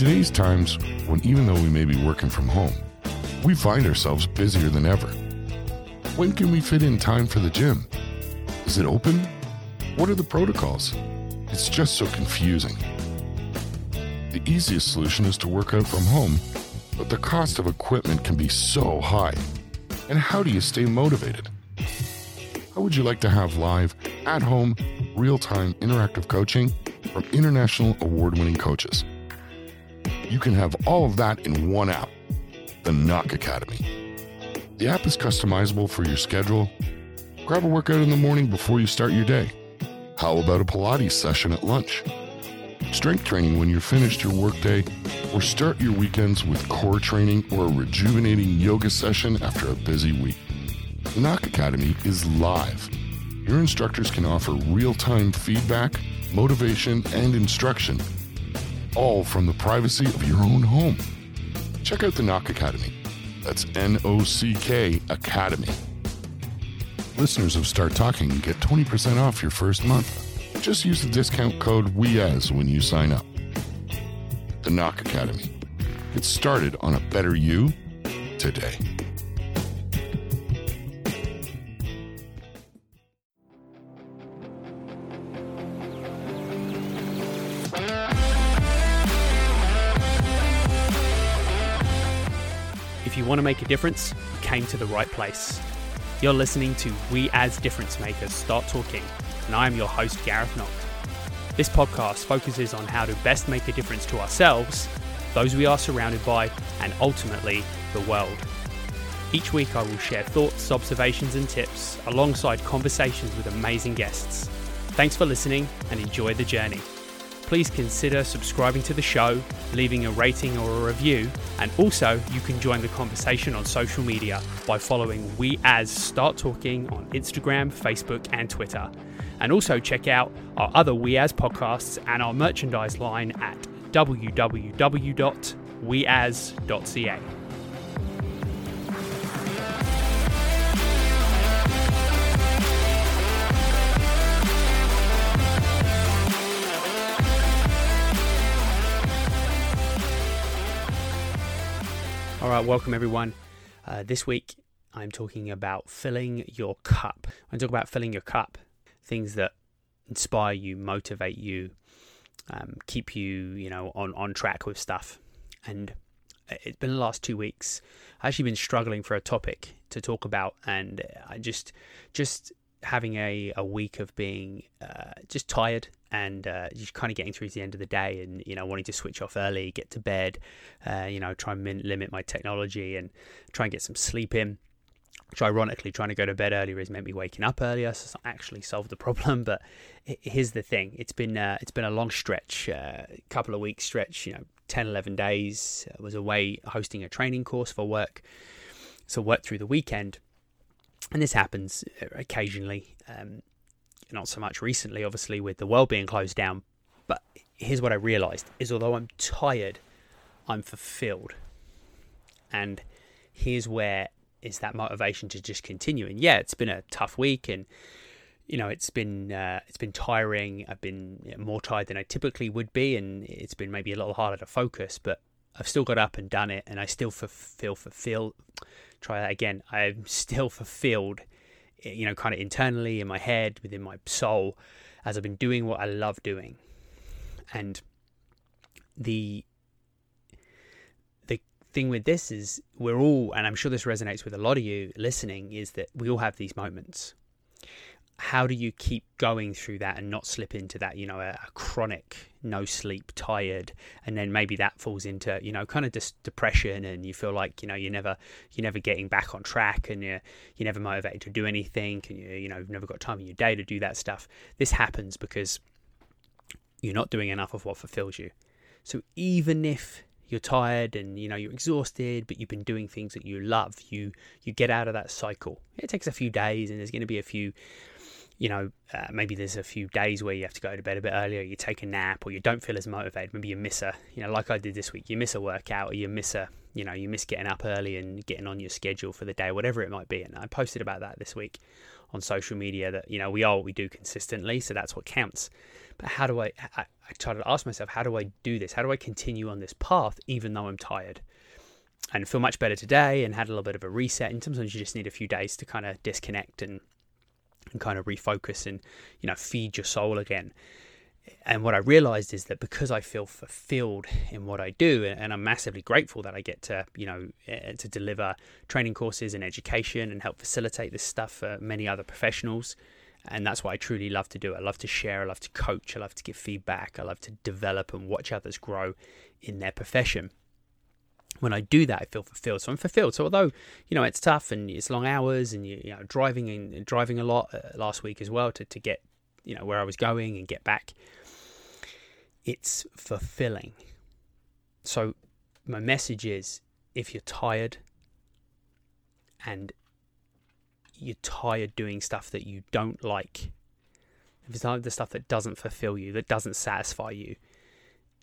today's times, when even though we may be working from home, we find ourselves busier than ever. When can we fit in time for the gym? Is it open? What are the protocols? It's just so confusing. The easiest solution is to work out from home, but the cost of equipment can be so high. And how do you stay motivated? How would you like to have live, at home, real time interactive coaching from international award winning coaches? You can have all of that in one app, the Nock Academy. The app is customizable for your schedule. Grab a workout in the morning before you start your day. How about a Pilates session at lunch? Strength training when you're finished your workday, or start your weekends with core training or a rejuvenating yoga session after a busy week. The Nock Academy is live. Your instructors can offer real time feedback, motivation, and instruction, all from the privacy of your own home. Check out the Nock Academy. That's N O C K Academy. Listeners of Start Talking get 20% off your first month. Just use the discount code WEAS when you sign up. The Nock Academy. Get started on a better you today. If you want to make a difference, you came to the right place. You're listening to We as Difference Makers Start Talking, and I am your host, Gareth Knott. This podcast focuses on how to best make a difference to ourselves, those we are surrounded by, and ultimately the world. Each week, I will share thoughts, observations, and tips alongside conversations with amazing guests. Thanks for listening and enjoy the journey. Please consider subscribing to the show, leaving a rating or a review, and also you can join the conversation on social media by following We As Start Talking on Instagram, Facebook, and Twitter. And also check out our other We As podcasts and our merchandise line at www.weas.ca. All right, welcome everyone. Uh, this week I'm talking about filling your cup. I talk about filling your cup, things that inspire you, motivate you, um, keep you, you know, on on track with stuff. And it's been the last two weeks. I've actually been struggling for a topic to talk about, and I just just having a, a week of being uh, just tired and uh, just kind of getting through to the end of the day and you know wanting to switch off early get to bed uh, you know try and min- limit my technology and try and get some sleep in which ironically trying to go to bed earlier has meant me waking up earlier so it's not actually solved the problem but here's the thing. It's been uh, it's been a long stretch a uh, couple of weeks stretch you know 10 11 days. I was away hosting a training course for work so worked through the weekend and this happens occasionally, um, not so much recently, obviously, with the world being closed down. But here's what I realized: is although I'm tired, I'm fulfilled, and here's where is that motivation to just continue. And yeah, it's been a tough week, and you know it's been uh, it's been tiring. I've been more tired than I typically would be, and it's been maybe a little harder to focus. But I've still got up and done it, and I still feel fulfilled try that again. I'm still fulfilled, you know, kind of internally in my head, within my soul, as I've been doing what I love doing. And the the thing with this is we're all, and I'm sure this resonates with a lot of you listening, is that we all have these moments how do you keep going through that and not slip into that you know a, a, chronic no sleep tired and then maybe that falls into you know kind of just depression and you feel like you know you're never you're never getting back on track and you're you're never motivated to do anything and you you know you've never got time in your day to do that stuff. This happens because you're not doing enough of what fulfills you. So even if you're tired and you know you're exhausted but you've been doing things that you love you you get out of that cycle. It takes a few days and there's going to be a few you know, uh, maybe there's a few days where you have to go to bed a bit earlier, you take a nap, or you don't feel as motivated. Maybe you miss a, you know, like I did this week, you miss a workout, or you miss a, you know, you miss getting up early and getting on your schedule for the day, whatever it might be. And I posted about that this week on social media that you know we are what we do consistently, so that's what counts. But how do I, I? I try to ask myself, how do I do this? How do I continue on this path even though I'm tired? And feel much better today, and had a little bit of a reset. And sometimes you just need a few days to kind of disconnect and and kind of refocus and you know feed your soul again and what I realized is that because I feel fulfilled in what I do, and I'm massively grateful that I get to, you know, eh, to deliver training courses and education and help facilitate this stuff for many other professionals. And that's what I truly love to do. I love to share, I love to coach, I love to give feedback, I love to develop and watch others grow in their profession. When I do that, I feel fulfilled. So I'm fulfilled. So although you know it's tough and it's long hours and you, you know driving and driving a lot uh, last week as well to to get you know where I was going and get back. It's fulfilling. So my message is if you're tired and you're tired doing stuff that you don't like, if it's not the stuff that doesn't fulfill you, that doesn't satisfy you,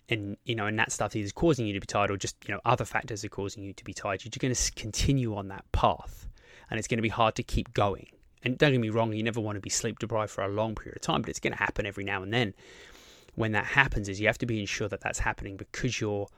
and you know, and that stuff is causing you to be tired, or just you know, other factors are causing you to be tired, you're going to continue on that path, and it's going to be hard to keep going and don't get me wrong, you never want to be sleep deprived for a long period of time, but it's going to happen every now and then. When that happens, is you have to be sure that that's happening because you're,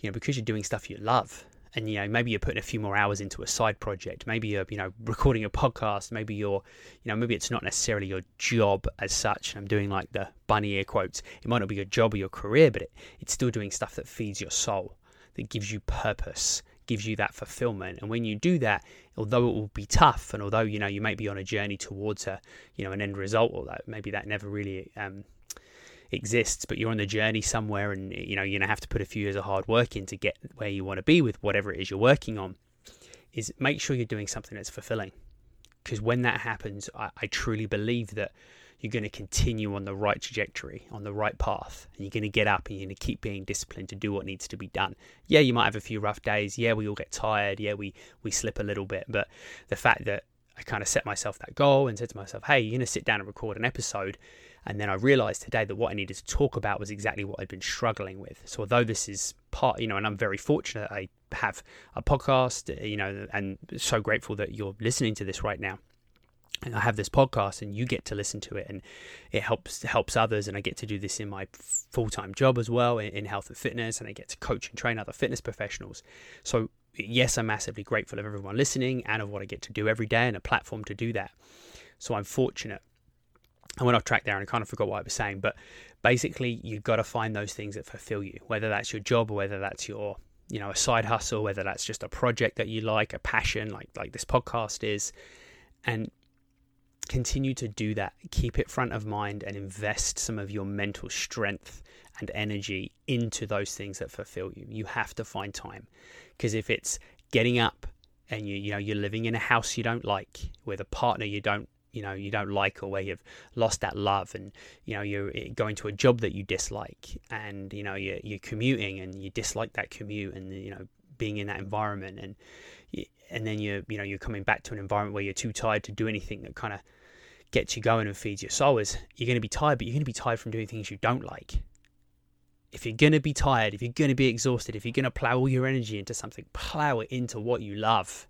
you know, because you're doing stuff you love, and you know maybe you're putting a few more hours into a side project. Maybe you're, you know, recording a podcast. Maybe you're, you know, maybe it's not necessarily your job as such. I'm doing like the bunny ear quotes. It might not be your job or your career, but it, it's still doing stuff that feeds your soul, that gives you purpose, gives you that fulfillment. And when you do that, although it will be tough, and although you know you may be on a journey towards a you know an end result, that maybe that never really um, exists, but you're on the journey somewhere, and eh, you know you're gonna have to put a few years of hard work in to get where you want to be with whatever it is you're working on. Is make sure you're doing something that's fulfilling, because when that happens, I, I truly believe that you're going to continue on the right trajectory, on the right path, and you're going to get up and you're going to keep being disciplined to do what needs to be done. Yeah, you might have a few rough days. Yeah, we all get tired. Yeah, we we slip a little bit, but the fact that I kind of set myself that goal and said to myself, "Hey, you're going to sit down and record an episode," and then I realized today that what I needed to talk about was exactly what I'd been struggling with. So although this is part, you know, and I'm very fortunate I have a podcast, uh, you know, and so grateful that you're listening to this right now and I have this podcast and you get to listen to it and it helps helps others and I get to do this in my full-time job as well in, in, health and fitness and I get to coach and train other fitness professionals. So yes, I'm massively grateful of everyone listening and of what I get to do every day and a platform to do that. So I'm fortunate. I went off track there and I kind of forgot what I was saying, but basically you've got to find those things that fulfill you, whether that's your job or whether that's your you know a side hustle, whether that's just a project that you like, a passion like like this podcast is and continue to do that. Keep it front of mind and invest some of your mental strength and energy into those things that fulfill you. You have to find time because if it's getting up and you you know you're living in a house you don't like with a partner you don't you know you don't like or where you've lost that love and you know you're eh, going to a job that you dislike and you know you're, you're commuting and you dislike that commute and you know being in that environment and and then you're you know you're coming back to an environment where you're too tired to do anything that kind of gets you going and feeds your soul is you're going to be tired, but you're going to be tired from doing things you don't like. If you're going to be tired, if you're going to be exhausted, if you're going to plow all your energy into something, plow it into what you love.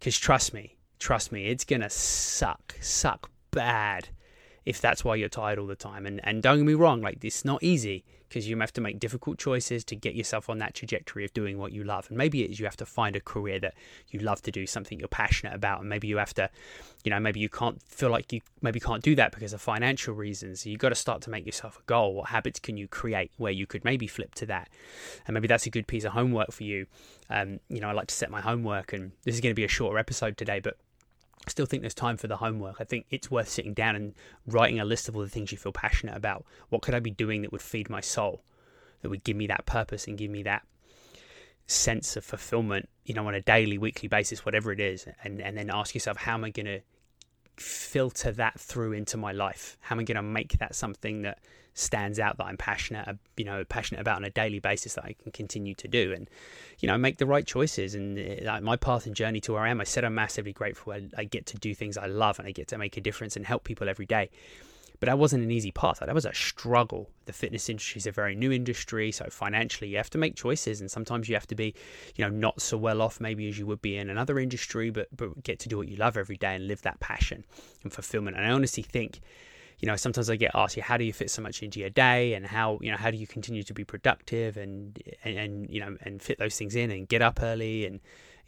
Because trust me, trust me, it's to suck, suck bad if that's why you're tired all the time. And and don't get me wrong, like it's not easy because you have to make difficult choices to get yourself on that trajectory of doing what you love. And maybe it is you have to find a career that you love to do, something you're passionate about, and maybe you have to, you know, maybe you can't feel like you maybe can't do that because of financial reasons. you've got to start to make yourself a goal. What habits can you create where you could maybe flip to that? And maybe that's a good piece of homework for you. Um, you know, I like to set my homework, and this is going to be a shorter episode today, but I still think there's time for the homework. I think it's worth sitting down and writing a list of all the things you feel passionate about. What could I be doing that would feed my soul, that would give me that purpose and give me that sense of fulfillment, you know, on a daily, weekly basis, whatever it is, and, and then ask yourself, how am I going to filter that through into my life? How am I going to make that something that stands out that I'm passionate, you know, passionate about on a daily basis that I can continue to do, and you know, make the right choices. And uh, my path and journey to where I am, I said I'm massively grateful. I, I get to do things I love, and I get to make a difference and help people every day. But that wasn't an easy path. That was a struggle. The fitness industry is a very new industry, so financially you have to make choices, and sometimes you have to be, you know, not so well off maybe as you would be in another industry, but but get to do what you love every day and live that passion and fulfillment. And I honestly think you know sometimes i get asked how do you fit so much into your day and how you know how do you continue to be productive and and, and you know and fit those things in and get up early and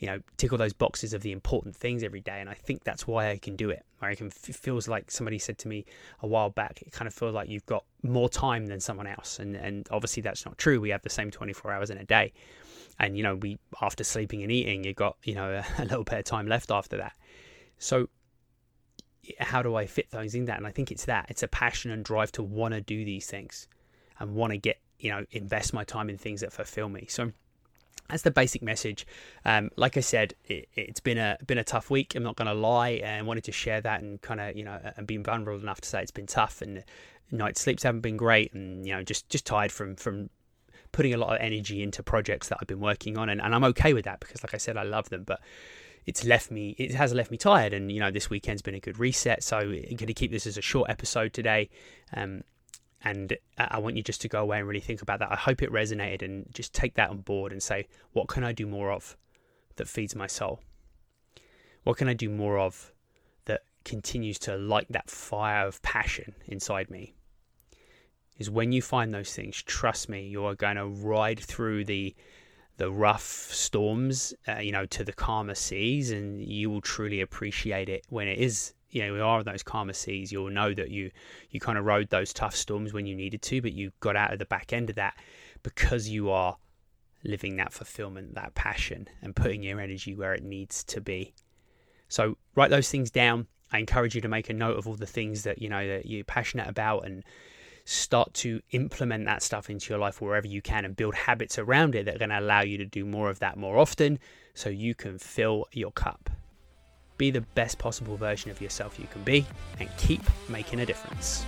you know, tick all those boxes of the important things every day. And I think that's why I can do it. I can, it feels like somebody said to me a while back, it kind of feels like you've got more time than someone else. And, and obviously that's not true. We have the same 24 hours in a day. And, you know, we, after sleeping and eating, you've got, you know, a, a little bit of time left after that. So how do I fit those in that? And I think it's that it's a passion and drive to want to do these things and want to get, you know, invest my time in things that fulfill me. So that's the basic message. Um, like I said, it, has been a been a tough week. I'm not going to lie, and wanted to share that and kind of you know and being vulnerable enough to say it's been tough and night sleeps haven't been great, and you know just just tired from from putting a lot of energy into projects that I've been working on, and, and I'm okay with that because like I said, I love them, but it's left me it has left me tired and you know this weekend's been a good reset so i'm going to keep this as a short episode today um, and I want you just to go away and really think about that. I hope it resonated and just take that on board and say, what can I do more of that feeds my soul? What can I do more of that continues to light that fire of passion inside me? Is when you find those things, trust me, you are going to ride through the the rough storms, uh, you know, to the calmer seas, and you will truly appreciate it when it is you know, we are those calmer seas, you'll know that you you kind of rode those tough storms when you needed to, but you got out of the back end of that because you are living that fulfillment, that passion, and putting your energy where it needs to be. So write those things down. I encourage you to make a note of all the things that you know that you're passionate about and start to implement that stuff into your life wherever you can and build habits around it that are going to allow you to do more of that more often so you can fill your cup. Be the best possible version of yourself you can be and keep making a difference.